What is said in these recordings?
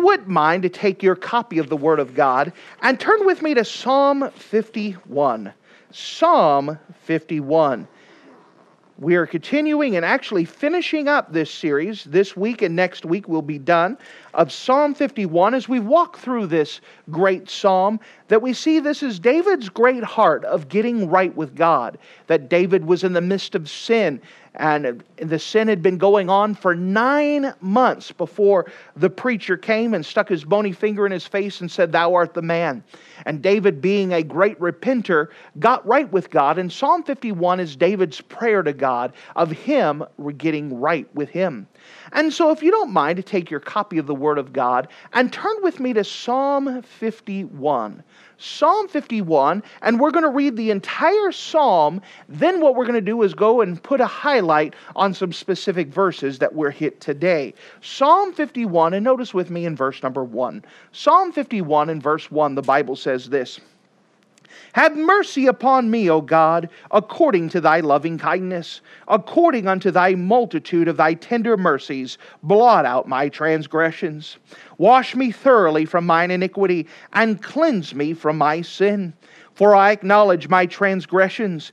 You wouldn't mind to take your copy of the Word of God and turn with me to Psalm 51. Psalm 51. We are continuing and actually finishing up this series. This week and next week we'll be done of Psalm 51 as we walk through this great psalm that we see this is David's great heart of getting right with God. That David was in the midst of sin and the sin had been going on for nine months before the preacher came and stuck his bony finger in his face and said, Thou art the man. And David, being a great repenter, got right with God. And Psalm 51 is David's prayer to God of him getting right with him. And so, if you don't mind take your copy of the Word of God and turn with me to Psalm 51. Psalm 51, and we're going to read the entire psalm. Then, what we're going to do is go and put a highlight on some specific verses that we're hit today. Psalm 51, and notice with me in verse number 1. Psalm 51 in verse 1, the Bible says this. Have mercy upon me, O God, according to thy loving kindness, according unto thy multitude of thy tender mercies, blot out my transgressions. Wash me thoroughly from mine iniquity, and cleanse me from my sin. For I acknowledge my transgressions,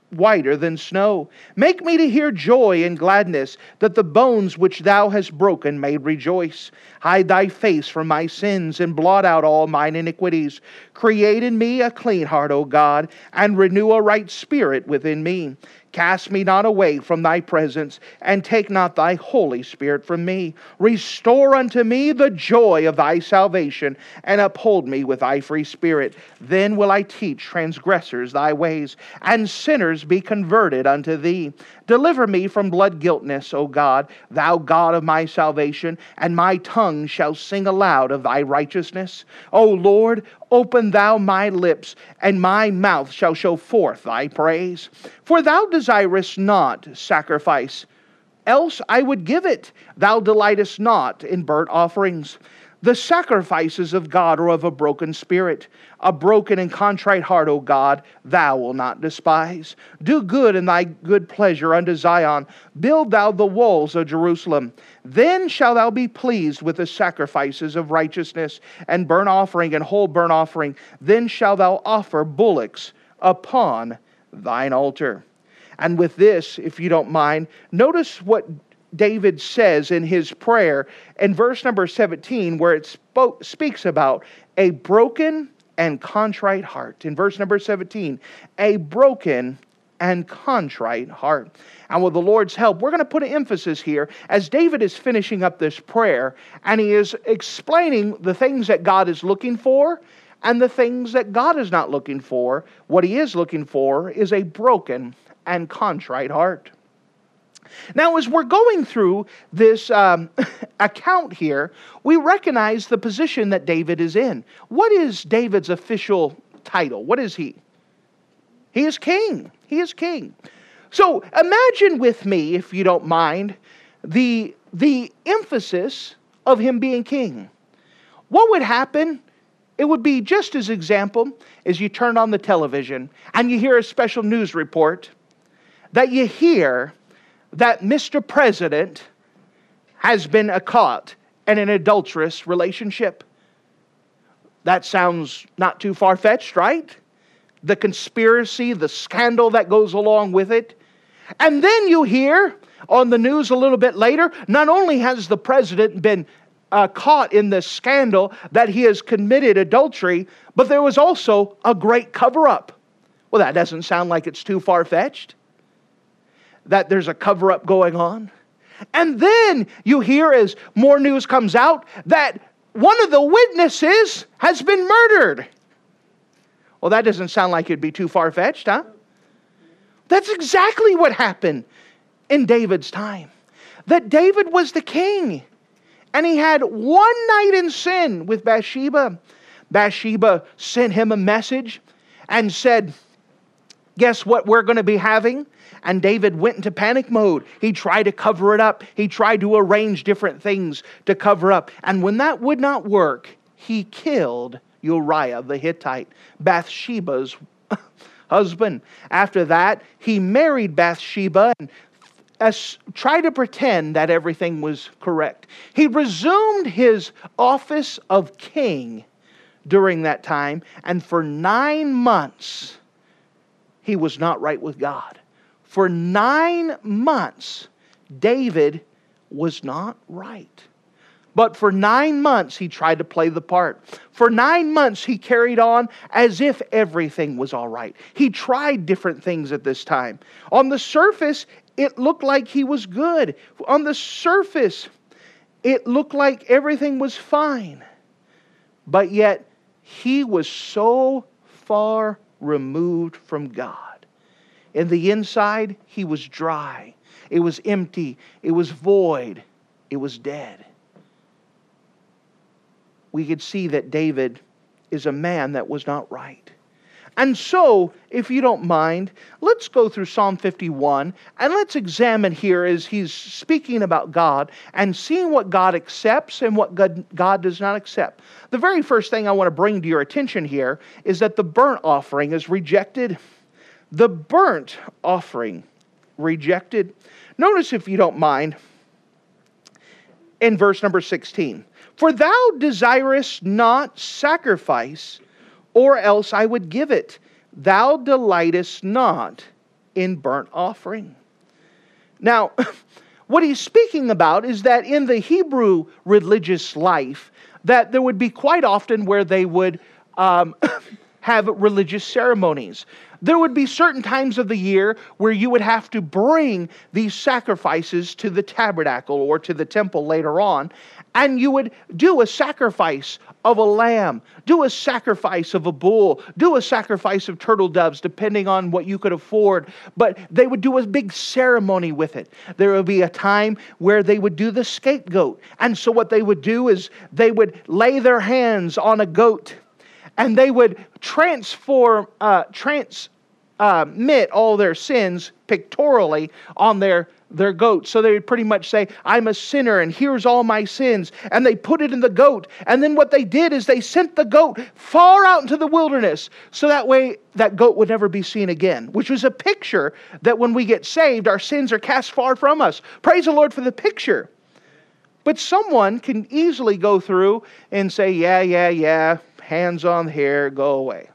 whiter than snow. Make me to hear joy and gladness, that the bones which thou hast broken may rejoice. Hide thy face from my sins, and blot out all mine iniquities. Create in me a clean heart, O God, and renew a right spirit within me. Cast me not away from thy presence, and take not thy Holy Spirit from me. Restore unto me the joy of thy salvation, and uphold me with thy free spirit. Then will I teach transgressors thy ways, and sinners be converted unto thee. Deliver me from blood guiltness, O God, thou God of my salvation, and my tongue shall sing aloud of thy righteousness. O Lord, open thou my lips, and my mouth shall show forth thy praise. For thou desirest not sacrifice, else I would give it. Thou delightest not in burnt offerings. The sacrifices of God are of a broken spirit, a broken and contrite heart, O God, thou wilt not despise. Do good in thy good pleasure unto Zion. Build thou the walls of Jerusalem. Then shalt thou be pleased with the sacrifices of righteousness and burnt offering and whole burnt offering. Then shalt thou offer bullocks upon thine altar. And with this, if you don't mind, notice what David says in his prayer in verse number 17, where it spoke, speaks about a broken and contrite heart. In verse number 17, a broken and contrite heart. And with the Lord's help, we're going to put an emphasis here as David is finishing up this prayer and he is explaining the things that God is looking for and the things that God is not looking for. What he is looking for is a broken and contrite heart. Now, as we're going through this um, account here, we recognize the position that David is in. What is David's official title? What is he? He is king. He is king. So imagine with me, if you don't mind, the, the emphasis of him being king. What would happen? It would be just as example as you turn on the television and you hear a special news report that you hear that Mr. President has been caught in an adulterous relationship. That sounds not too far fetched, right? The conspiracy, the scandal that goes along with it. And then you hear on the news a little bit later not only has the president been uh, caught in the scandal that he has committed adultery, but there was also a great cover up. Well, that doesn't sound like it's too far fetched. That there's a cover up going on. And then you hear as more news comes out that one of the witnesses has been murdered. Well, that doesn't sound like it'd be too far fetched, huh? That's exactly what happened in David's time. That David was the king, and he had one night in sin with Bathsheba. Bathsheba sent him a message and said, Guess what we're going to be having? And David went into panic mode. He tried to cover it up. He tried to arrange different things to cover up. And when that would not work, he killed Uriah the Hittite, Bathsheba's husband. After that, he married Bathsheba and as, tried to pretend that everything was correct. He resumed his office of king during that time, and for nine months, he was not right with God. For nine months, David was not right. But for nine months, he tried to play the part. For nine months, he carried on as if everything was all right. He tried different things at this time. On the surface, it looked like he was good. On the surface, it looked like everything was fine. But yet, he was so far removed from God. In the inside, he was dry. It was empty. It was void. It was dead. We could see that David is a man that was not right. And so, if you don't mind, let's go through Psalm 51 and let's examine here as he's speaking about God and seeing what God accepts and what God, does not accept. The very first thing I want to bring to your attention here is that the burnt offering is rejected the burnt offering rejected. Notice, if you don't mind, in verse number 16 For thou desirest not sacrifice, or else I would give it. Thou delightest not in burnt offering. Now, what he's speaking about is that in the Hebrew religious life, that there would be quite often where they would um, have religious ceremonies. There would be certain times of the year where you would have to bring these sacrifices to the tabernacle or to the temple later on, and you would do a sacrifice of a lamb, do a sacrifice of a bull, do a sacrifice of turtle doves, depending on what you could afford. But they would do a big ceremony with it. There would be a time where they would do the scapegoat. And so, what they would do is they would lay their hands on a goat and they would transform, uh, transmit uh, all their sins pictorially on their their goat. So they would pretty much say, I'm a sinner and here's all my sins. And they put it in the goat. And then what they did is they sent the goat far out into the wilderness so that way that goat would never be seen again, which was a picture that when we get saved, our sins are cast far from us. Praise the Lord for the picture. But someone can easily go through and say, Yeah, yeah, yeah, hands on hair, go away.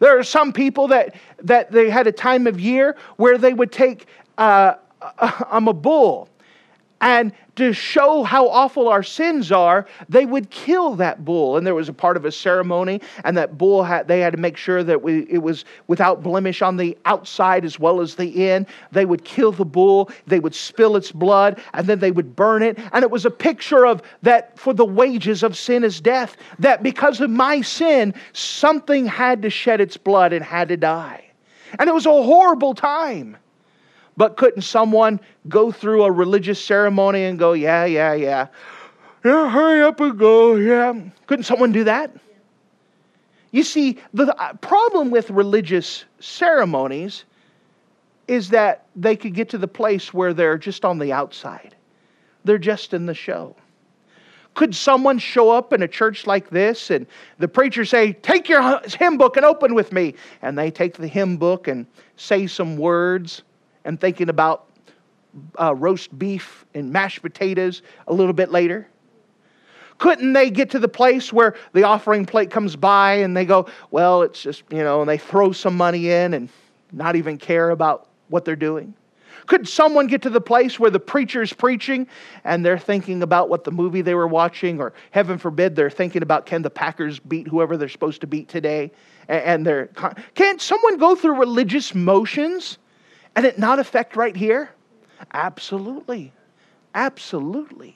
There are some people that, that they had a time of year where they would take, uh, I'm a bull, and to show how awful our sins are, they would kill that bull. And there was a part of a ceremony, and that bull had, they had to make sure that we, it was without blemish on the outside as well as the in. They would kill the bull, they would spill its blood, and then they would burn it. And it was a picture of that for the wages of sin is death, that because of my sin, something had to shed its blood and had to die. And it was a horrible time. But couldn't someone go through a religious ceremony and go, yeah, yeah, yeah, yeah, hurry up and go, yeah? Couldn't someone do that? You see, the uh, problem with religious ceremonies is that they could get to the place where they're just on the outside, they're just in the show. Could someone show up in a church like this and the preacher say, Take your hymn book and open with me? And they take the hymn book and say some words and thinking about uh, roast beef and mashed potatoes a little bit later? Couldn't they get to the place where the offering plate comes by and they go, well, it's just, you know, and they throw some money in and not even care about what they're doing? Could someone get to the place where the preacher's preaching and they're thinking about what the movie they were watching, or heaven forbid, they're thinking about can the Packers beat whoever they're supposed to beat today? And they're, can't someone go through religious motions and it not affect right here? Absolutely. Absolutely.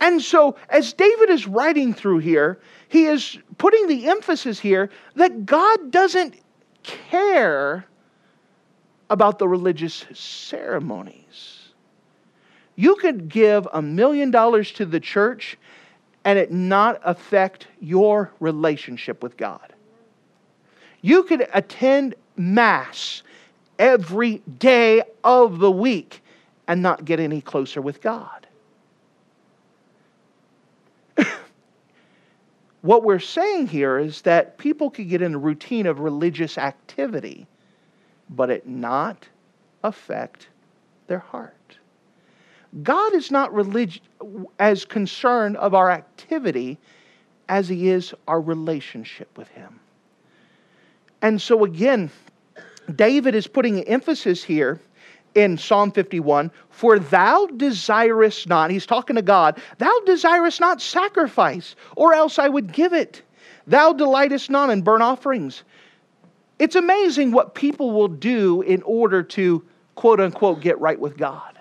And so, as David is writing through here, he is putting the emphasis here that God doesn't care about the religious ceremonies. You could give a million dollars to the church and it not affect your relationship with God. You could attend Mass every day of the week and not get any closer with God. what we're saying here is that people could get in a routine of religious activity, but it not affect their heart. God is not relig- as concerned of our activity as he is our relationship with him. And so again, David is putting emphasis here in Psalm 51 For thou desirest not, he's talking to God, thou desirest not sacrifice, or else I would give it. Thou delightest not in burnt offerings. It's amazing what people will do in order to, quote unquote, get right with God.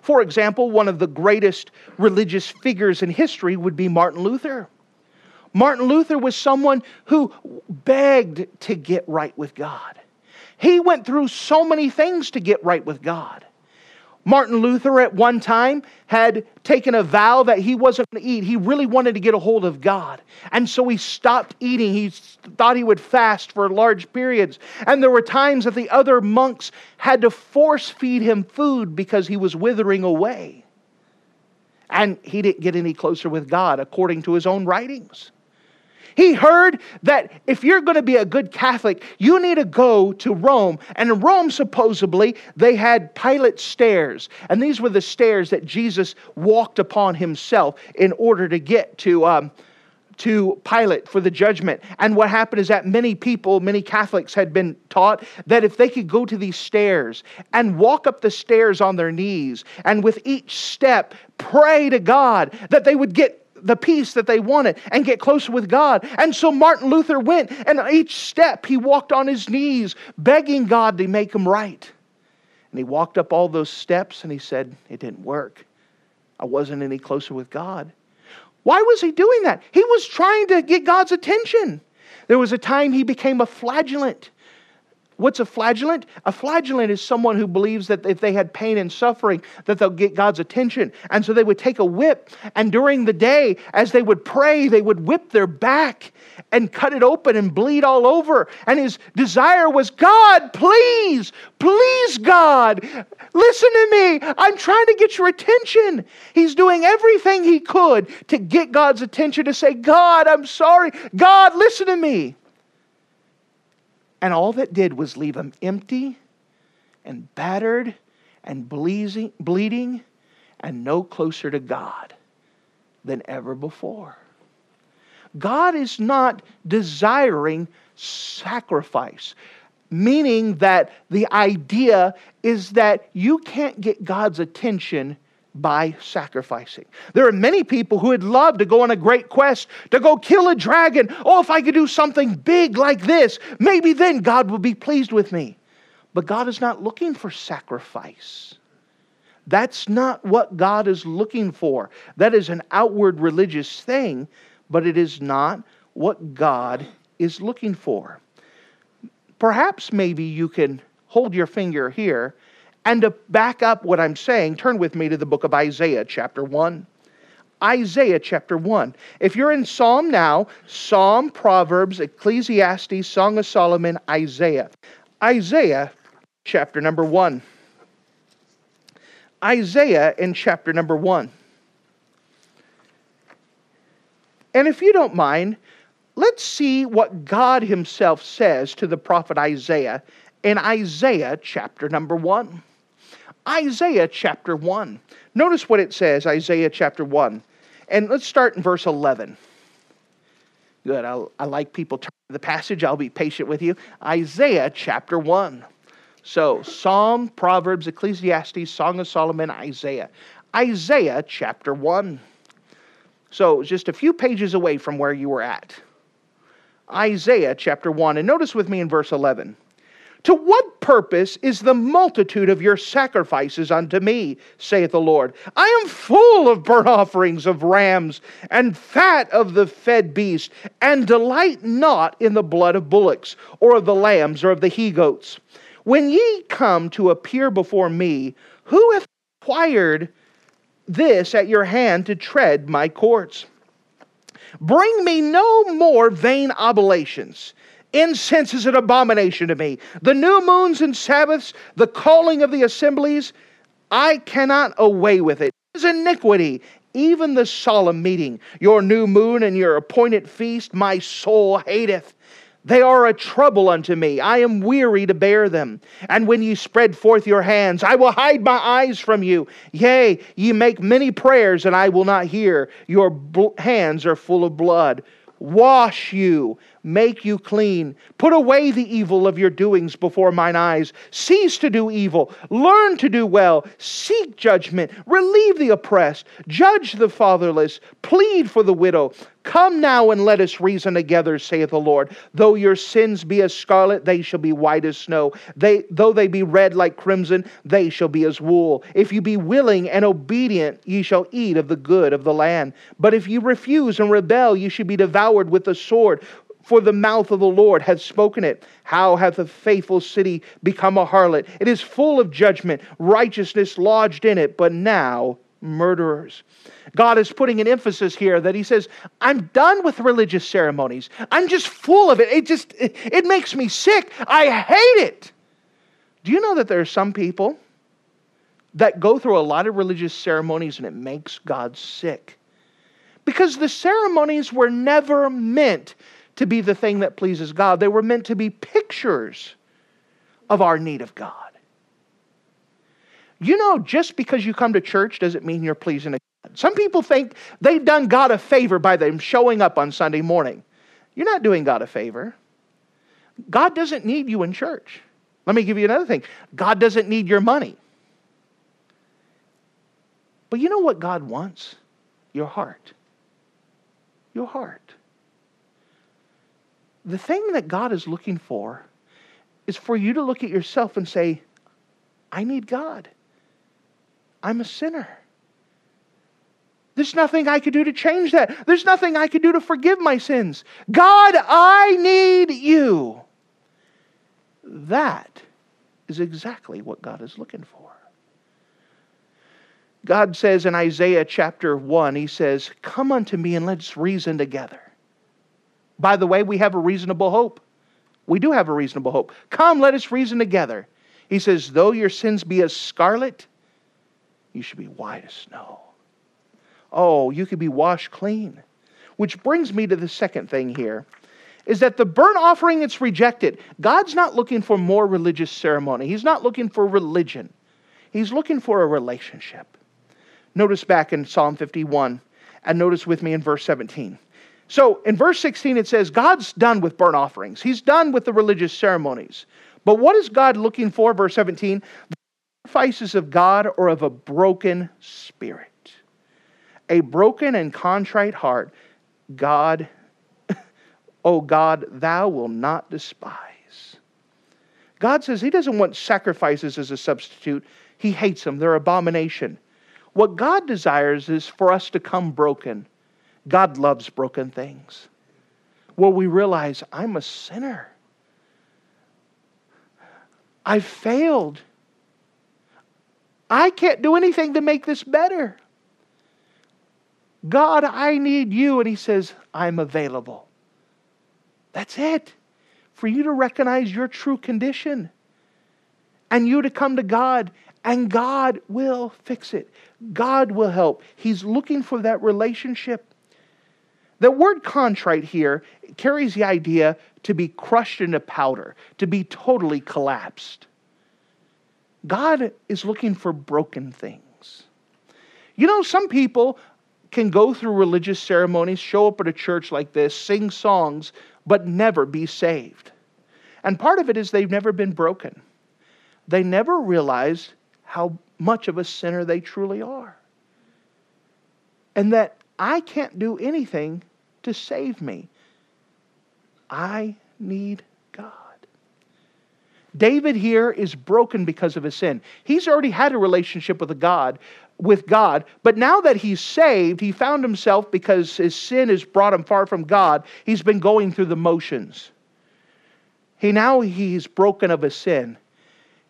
For example, one of the greatest religious figures in history would be Martin Luther. Martin Luther was someone who begged to get right with God. He went through so many things to get right with God. Martin Luther, at one time, had taken a vow that he wasn't going to eat. He really wanted to get a hold of God. And so he stopped eating. He thought he would fast for large periods. And there were times that the other monks had to force feed him food because he was withering away. And he didn't get any closer with God, according to his own writings. He heard that if you're going to be a good Catholic, you need to go to Rome. And in Rome, supposedly, they had Pilate stairs. And these were the stairs that Jesus walked upon himself in order to get to. Um, to Pilate for the judgment. And what happened is that many people, many Catholics, had been taught that if they could go to these stairs and walk up the stairs on their knees and with each step pray to God, that they would get the peace that they wanted and get closer with God. And so Martin Luther went, and each step he walked on his knees, begging God to make him right. And he walked up all those steps and he said, It didn't work. I wasn't any closer with God. Why was he doing that? He was trying to get God's attention. There was a time he became a flagellant. What's a flagellant? A flagellant is someone who believes that if they had pain and suffering, that they'll get God's attention. And so they would take a whip, and during the day, as they would pray, they would whip their back and cut it open and bleed all over. And his desire was, God, please, please, God, listen to me. I'm trying to get your attention. He's doing everything he could to get God's attention to say, God, I'm sorry. God, listen to me. And all that did was leave him empty and battered and bleeding and no closer to God than ever before. God is not desiring sacrifice, meaning that the idea is that you can't get God's attention by sacrificing. There are many people who would love to go on a great quest to go kill a dragon. Oh, if I could do something big like this, maybe then God will be pleased with me. But God is not looking for sacrifice. That's not what God is looking for. That is an outward religious thing, but it is not what God is looking for. Perhaps maybe you can hold your finger here and to back up what I'm saying, turn with me to the book of Isaiah, chapter 1. Isaiah chapter 1. If you're in Psalm now, Psalm, Proverbs, Ecclesiastes, Song of Solomon, Isaiah. Isaiah chapter number 1. Isaiah in chapter number 1. And if you don't mind, let's see what God Himself says to the prophet Isaiah in Isaiah chapter number 1. Isaiah chapter 1. Notice what it says, Isaiah chapter 1. And let's start in verse 11. Good. I'll, i like people turn to the passage. I'll be patient with you. Isaiah chapter 1. So, Psalm, Proverbs, Ecclesiastes, Song of Solomon, Isaiah. Isaiah chapter 1. So, just a few pages away from where you were at. Isaiah chapter 1. And notice with me in verse 11. To what purpose is the multitude of your sacrifices unto me, saith the Lord? I am full of burnt offerings of rams and fat of the fed beast, and delight not in the blood of bullocks, or of the lambs, or of the he goats. When ye come to appear before me, who hath acquired this at your hand to tread my courts? Bring me no more vain oblations. Incense is an abomination to me. The new moons and Sabbaths, the calling of the assemblies, I cannot away with it. It is iniquity, even the solemn meeting. Your new moon and your appointed feast, my soul hateth. They are a trouble unto me. I am weary to bear them. And when ye spread forth your hands, I will hide my eyes from you. Yea, ye make many prayers, and I will not hear. Your bl- hands are full of blood. Wash you make you clean. Put away the evil of your doings before mine eyes. Cease to do evil. Learn to do well. Seek judgment. Relieve the oppressed. Judge the fatherless. Plead for the widow. Come now and let us reason together, saith the Lord. Though your sins be as scarlet, they shall be white as snow. They, though they be red like crimson, they shall be as wool. If you be willing and obedient, ye shall eat of the good of the land. But if you refuse and rebel, ye shall be devoured with the sword for the mouth of the Lord hath spoken it. How hath the faithful city become a harlot? It is full of judgment, righteousness lodged in it, but now murderers. God is putting an emphasis here that He says, I'm done with religious ceremonies. I'm just full of it. It just, it, makes me sick. I hate it. Do you know that there are some people that go through a lot of religious ceremonies and it makes God sick? Because the ceremonies were never meant to be the thing that pleases God. They were meant to be pictures of our need of God. You know, just because you come to church doesn't mean you're pleasing God. Some people think they've done God a favor by them showing up on Sunday morning. You're not doing God a favor. God doesn't need you in church. Let me give you another thing God doesn't need your money. But you know what God wants? Your heart. Your heart the thing that God is looking for is for you to look at yourself and say, I need God. I'm a sinner. There's nothing I could do to change that. There's nothing I could do to forgive my sins. God, I need you. That is exactly what God is looking for. God says in Isaiah chapter 1, He says, Come unto me and let's reason together. By the way, we have a reasonable hope. We do have a reasonable hope. Come, let us reason together. He says, Though your sins be as scarlet, you should be white as snow. Oh, you could be washed clean. Which brings me to the second thing here is that the burnt offering it's rejected. God's not looking for more religious ceremony. He's not looking for religion. He's looking for a relationship. Notice back in Psalm 51 and notice with me in verse 17. So in verse 16, it says, God's done with burnt offerings, He's done with the religious ceremonies. But what is God looking for? Verse 17, the sacrifices of God or of a broken spirit. A broken and contrite heart, God, oh God, thou will not despise. God says He doesn't want sacrifices as a substitute. He hates them. They're abomination. What God desires is for us to come broken God loves broken things. Where we realize I'm a sinner. I've failed. I can't do anything to make this better. God, I need you. And He says, I'm available. That's it. For you to recognize your true condition and you to come to God, and God will fix it. God will help. He's looking for that relationship. The word contrite here carries the idea to be crushed into powder, to be totally collapsed. God is looking for broken things. You know, some people can go through religious ceremonies, show up at a church like this, sing songs, but never be saved. And part of it is they've never been broken. they never realized how much of a sinner they truly are. And that I can't do anything to save me. I need. David here is broken because of his sin. He's already had a relationship with a God, with God, but now that he's saved, he found himself because his sin has brought him far from God, he's been going through the motions. He now he's broken of his sin.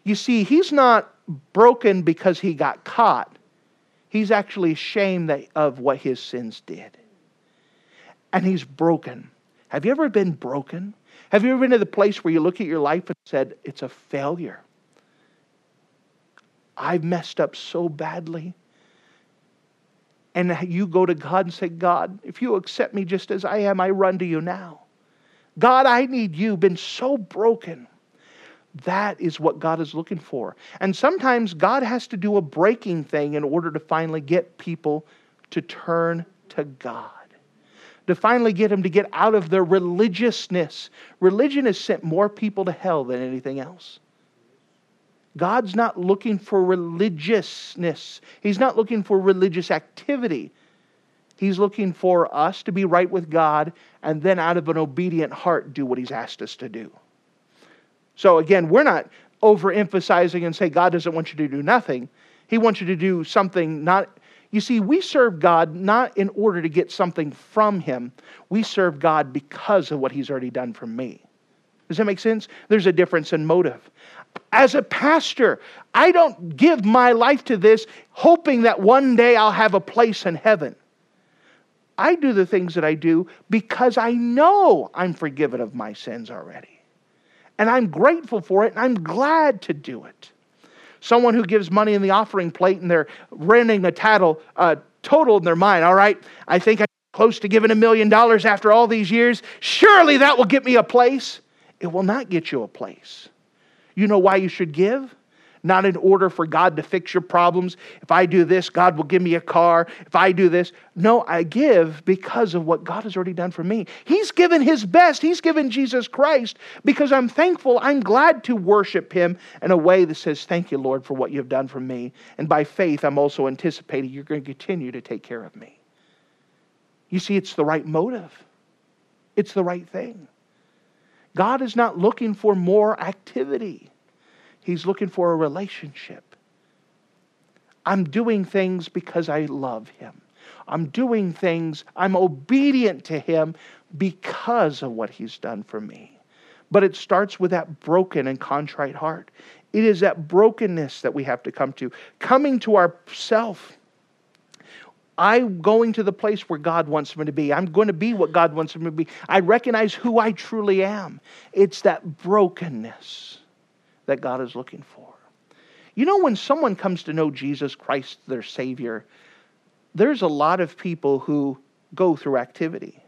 You see, he's not broken because he got caught. He's actually ashamed of what his sins did. And he's broken. Have you ever been broken? Have you ever been to the place where you look at your life and said, it's a failure? I've messed up so badly. And you go to God and say, God, if you accept me just as I am, I run to you now. God, I need you. Been so broken. That is what God is looking for. And sometimes God has to do a breaking thing in order to finally get people to turn to God to finally get them to get out of their religiousness. Religion has sent more people to hell than anything else. God's not looking for religiousness, He's not looking for religious activity. He's looking for us to be right with God and then, out of an obedient heart, do what He's asked us to do. So, again, we're not overemphasizing and say God doesn't want you to do nothing. He wants you to do something not you see, we serve God not in order to get something from Him. We serve God because of what He's already done for me. Does that make sense? There's a difference in motive. As a pastor, I don't give my life to this hoping that one day I'll have a place in heaven. I do the things that I do because I know I'm forgiven of my sins already. And I'm grateful for it and I'm glad to do it someone who gives money in the offering plate and they're renting a tattle, uh, total in their mind. All right, I think I'm close to giving a million dollars after all these years. Surely that will get me a place. It will not get you a place. You know why you should give? Not in order for God to fix your problems. If I do this, God will give me a car. If I do this, no, I give because of what God has already done for me. He's given His best, He's given Jesus Christ because I'm thankful. I'm glad to worship Him in a way that says, Thank you, Lord, for what you've done for me. And by faith, I'm also anticipating you're going to continue to take care of me. You see, it's the right motive, it's the right thing. God is not looking for more activity. He's looking for a relationship. I'm doing things because I love him. I'm doing things, I'm obedient to him because of what he's done for me. But it starts with that broken and contrite heart. It is that brokenness that we have to come to, coming to ourself. I'm going to the place where God wants me to be. I'm going to be what God wants me to be. I recognize who I truly am. It's that brokenness that God is looking for. You know, when someone comes to know Jesus Christ, their Savior, there's a lot of people who go through activity.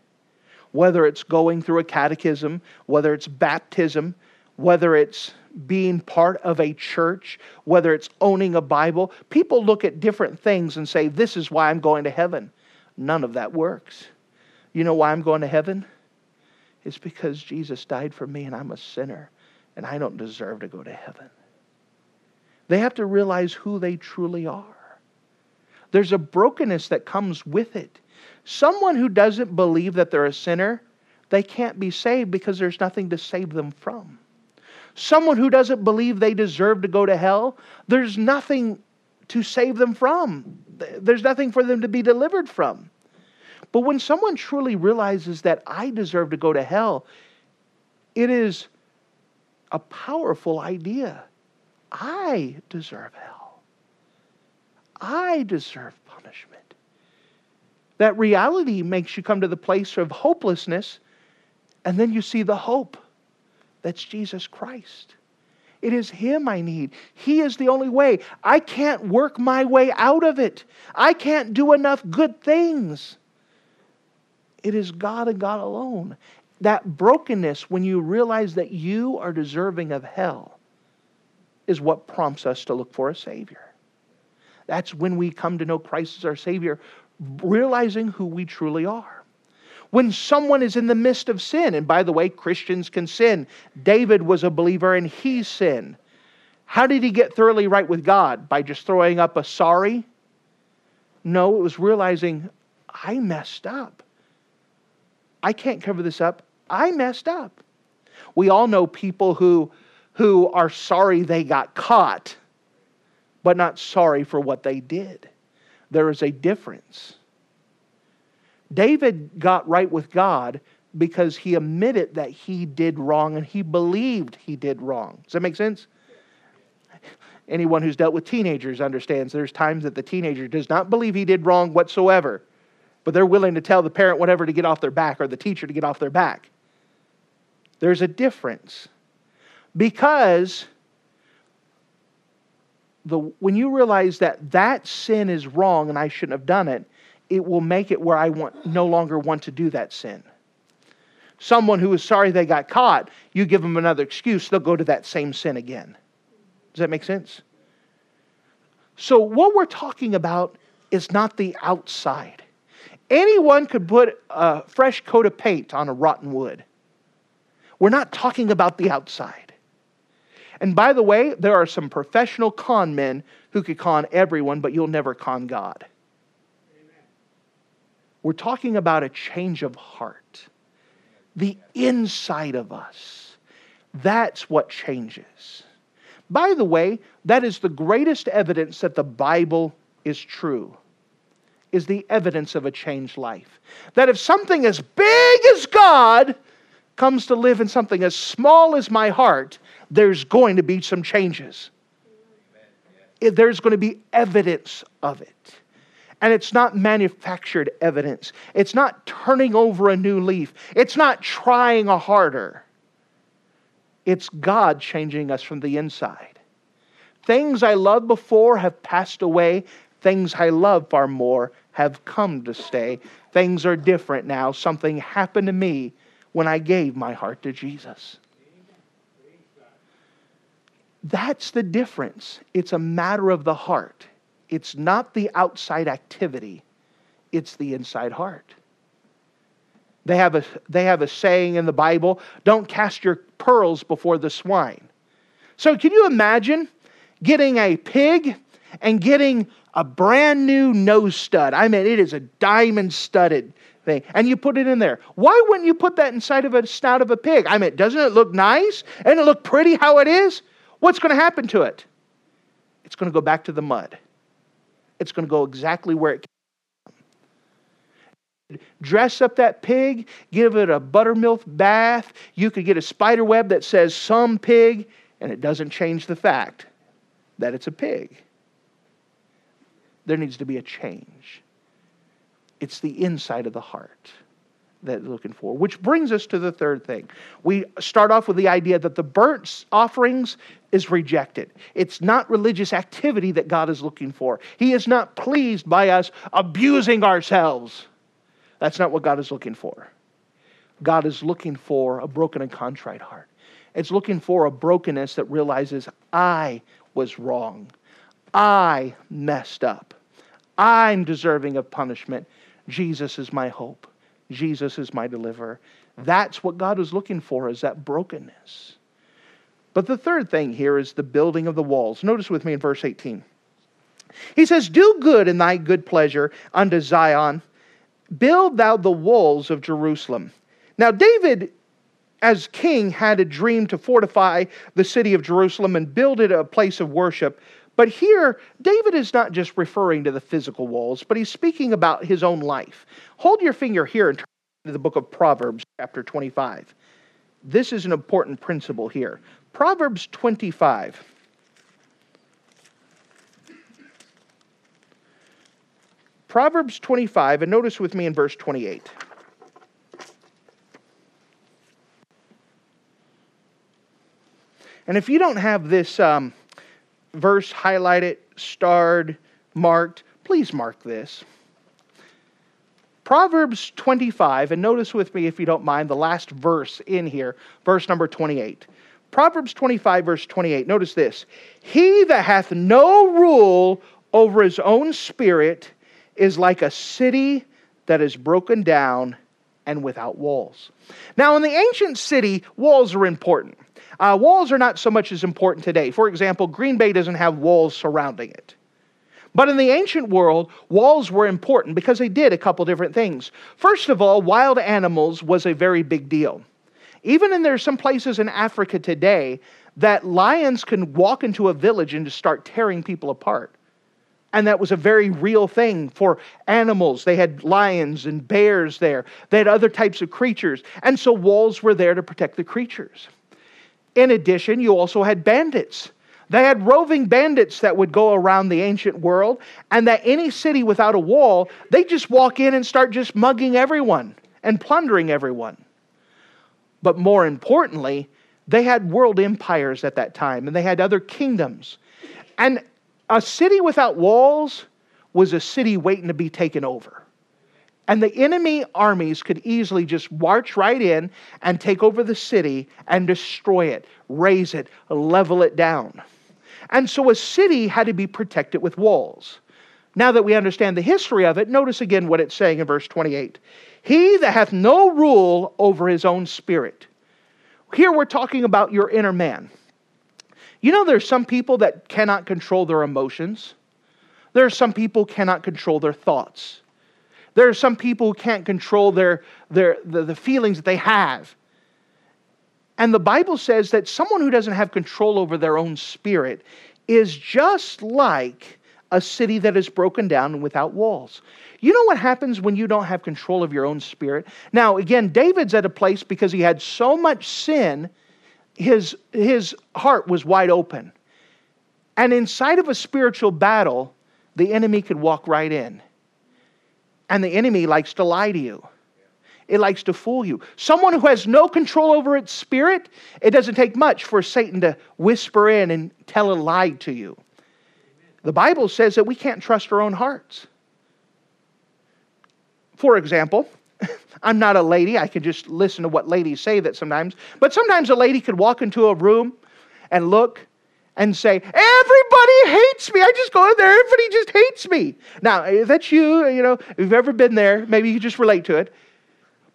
Whether it's going through a catechism, whether it's baptism, whether it's being part of a church, whether it's owning a Bible, people look at different things and say, This is why I'm going to heaven. None of that works. You know why I'm going to heaven? It's because Jesus died for me and I'm a sinner and I don't deserve to go to heaven. They have to realize who they truly are. There's a brokenness that comes with it. Someone who doesn't believe that they're a sinner, they can't be saved because there's nothing to save them from. Someone who doesn't believe they deserve to go to hell, there's nothing to save them from. There's nothing for them to be delivered from. But when someone truly realizes that I deserve to go to hell, it is a powerful idea. I deserve hell. I deserve punishment. That reality makes you come to the place of hopelessness, and then you see the hope. That's Jesus Christ. It is Him I need. He is the only way. I can't work my way out of it. I can't do enough good things. It is God and God alone that brokenness, when you realize that you are deserving of hell, is what prompts us to look for a Savior. That's when we come to know Christ as our Savior, realizing who we truly are. When someone is in the midst of sin, and by the way, Christians can sin. David was a believer and he sinned. How did he get thoroughly right with God? By just throwing up a sorry? No, it was realizing I messed up. I can't cover this up. I messed up. We all know people who, who are sorry they got caught, but not sorry for what they did. There is a difference. David got right with God because he admitted that he did wrong and he believed he did wrong. Does that make sense? Anyone who's dealt with teenagers understands there's times that the teenager does not believe he did wrong whatsoever, but they're willing to tell the parent whatever to get off their back or the teacher to get off their back. There's a difference. Because the, when you realize that that sin is wrong and I shouldn't have done it, it will make it where I want, no longer want to do that sin. Someone who is sorry they got caught, you give them another excuse, they'll go to that same sin again. Does that make sense? So, what we're talking about is not the outside. Anyone could put a fresh coat of paint on a rotten wood. We're not talking about the outside. And by the way, there are some professional con men who could con everyone, but you'll never con God. We're talking about a change of heart. The inside of us. That's what changes. By the way, that is the greatest evidence that the Bible is true. Is the evidence of a changed life. That if something as big as God comes to live in something as small as my heart, there's going to be some changes. There's going to be evidence of it. And it's not manufactured evidence. It's not turning over a new leaf. It's not trying a harder. It's God changing us from the inside. Things I loved before have passed away. Things I love far more have come to stay. Things are different now. Something happened to me when I gave my heart to Jesus. That's the difference. It's a matter of the heart. It's not the outside activity, it's the inside heart. They have, a, they have a saying in the Bible don't cast your pearls before the swine. So, can you imagine getting a pig and getting a brand new nose stud? I mean, it is a diamond studded thing, and you put it in there. Why wouldn't you put that inside of a snout of a pig? I mean, doesn't it look nice? And it look pretty how it is? What's going to happen to it? It's going to go back to the mud it's going to go exactly where it came. Dress up that pig, give it a buttermilk bath. You could get a spider web that says some pig, and it doesn't change the fact that it's a pig. There needs to be a change. It's the inside of the heart that they're looking for. Which brings us to the third thing. We start off with the idea that the burnt offerings is rejected. It's not religious activity that God is looking for. He is not pleased by us abusing ourselves. That's not what God is looking for. God is looking for a broken and contrite heart. It's looking for a brokenness that realizes I was wrong. I messed up. I'm deserving of punishment. Jesus is my hope. Jesus is my deliverer. That's what God was looking for, is that brokenness. But the third thing here is the building of the walls. Notice with me in verse 18. He says, Do good in thy good pleasure unto Zion, build thou the walls of Jerusalem. Now, David, as king, had a dream to fortify the city of Jerusalem and build it a place of worship. But here, David is not just referring to the physical walls, but he's speaking about his own life. Hold your finger here and turn to the book of Proverbs, chapter 25. This is an important principle here. Proverbs 25. Proverbs 25, and notice with me in verse 28. And if you don't have this um, verse highlighted, starred, marked, please mark this. Proverbs 25, and notice with me, if you don't mind, the last verse in here, verse number 28. Proverbs 25, verse 28. Notice this He that hath no rule over his own spirit is like a city that is broken down and without walls. Now, in the ancient city, walls are important. Uh, walls are not so much as important today. For example, Green Bay doesn't have walls surrounding it. But in the ancient world, walls were important because they did a couple different things. First of all, wild animals was a very big deal. Even in there are some places in Africa today that lions can walk into a village and just start tearing people apart. And that was a very real thing for animals. They had lions and bears there. They had other types of creatures. And so walls were there to protect the creatures. In addition, you also had bandits. They had roving bandits that would go around the ancient world, and that any city without a wall, they just walk in and start just mugging everyone and plundering everyone. But more importantly, they had world empires at that time, and they had other kingdoms. And a city without walls was a city waiting to be taken over. And the enemy armies could easily just march right in and take over the city and destroy it, raze it, level it down. And so a city had to be protected with walls. Now that we understand the history of it, notice again what it's saying in verse 28 He that hath no rule over his own spirit. Here we're talking about your inner man. You know, there's some people that cannot control their emotions. There are some people cannot control their thoughts. There are some people who can't control their, their, the, the feelings that they have. And the Bible says that someone who doesn't have control over their own spirit is just like a city that is broken down and without walls. You know what happens when you don't have control of your own spirit? Now, again, David's at a place because he had so much sin, his, his heart was wide open. And inside of a spiritual battle, the enemy could walk right in. And the enemy likes to lie to you. It likes to fool you. Someone who has no control over its spirit, it doesn't take much for Satan to whisper in and tell a lie to you. The Bible says that we can't trust our own hearts. For example, I'm not a lady. I can just listen to what ladies say that sometimes. But sometimes a lady could walk into a room and look and say, Everybody hates me. I just go in there, everybody just hates me. Now, eh, if that's you, eh, you know, if you've ever been there, maybe you just relate to it.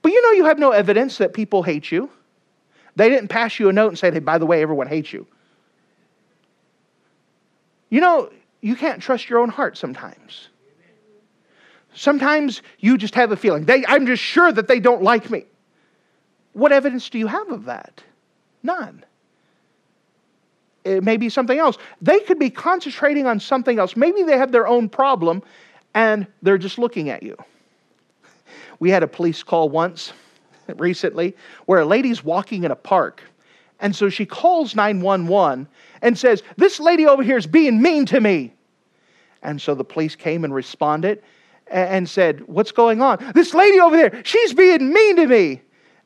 But you know, you have no evidence that people hate you. They didn't pass you a note and say, hey, by the way, everyone hates you. You know, you can't trust your own heart sometimes. Sometimes you just have a feeling. They, I'm just sure that they don't like me. What evidence do you have of that? None. It may be something else. They could be concentrating on something else. Maybe they have their own problem and they're just looking at you. We had a police call once recently where a lady's walking in a park. And so she calls 911 and says, This lady over here is being mean to me. And so the police came and responded and said, What's going on? This lady over there, she's being mean to me.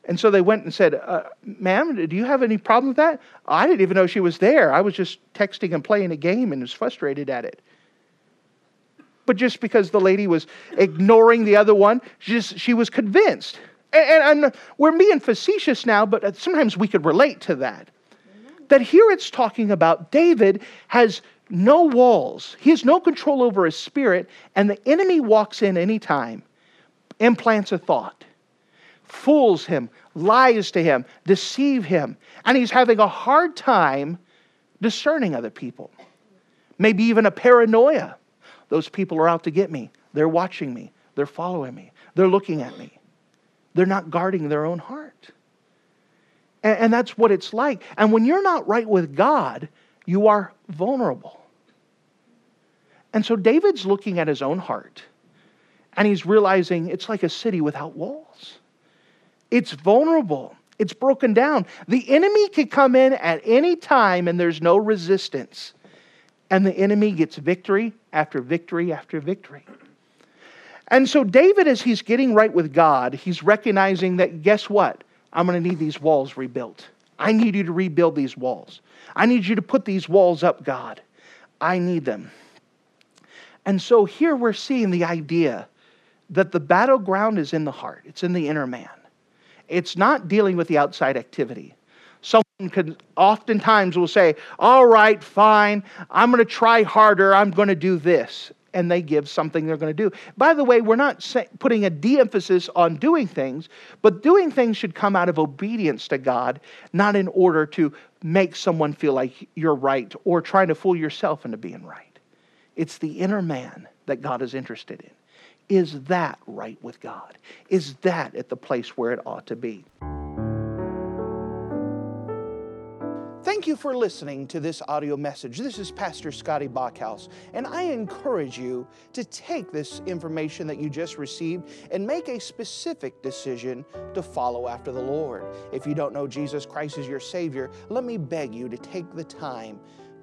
And so they went and said, uh, Ma'am, do you have any problem with that? I didn't even know she was there. I was just texting and playing a game and was frustrated at it but just because the lady was ignoring the other one, just she was convinced. And, and we're being facetious now, but sometimes we could relate to that. That here it's talking about David has no walls, he has no control over his spirit, and the enemy walks in anytime, implants a thought, fools him, lies to him, deceive him, and he's having a hard time discerning other people. Maybe even a paranoia those people are out to get me. They're watching me. They're following me. They're looking at me. They're not guarding their own heart. And, and that's what it's like. And when you're not right with God, you are vulnerable. And so David's looking at his own heart and he's realizing it's like a city without walls. It's vulnerable, it's broken down. The enemy could come in at any time and there's no resistance. And the enemy gets victory after victory after victory. And so, David, as he's getting right with God, he's recognizing that guess what? I'm going to need these walls rebuilt. I need you to rebuild these walls. I need you to put these walls up, God. I need them. And so, here we're seeing the idea that the battleground is in the heart, it's in the inner man. It's not dealing with the outside activity. Someone could oftentimes will say, All right, fine, I'm going to try harder, I'm going to do this. and they give something they're going to do. By the way, we're not putting a de emphasis on doing things, but doing things should come out of obedience to God, not in order to make someone feel like you're right or trying to fool yourself into being right. It's the inner man that God is interested in. Is that right with God? Is that at the place where it ought to be? Thank you for listening to this audio message. This is Pastor Scotty Bachhaus, and I encourage you to take this information that you just received and make a specific decision to follow after the Lord. If you don't know Jesus Christ as your Savior, let me beg you to take the time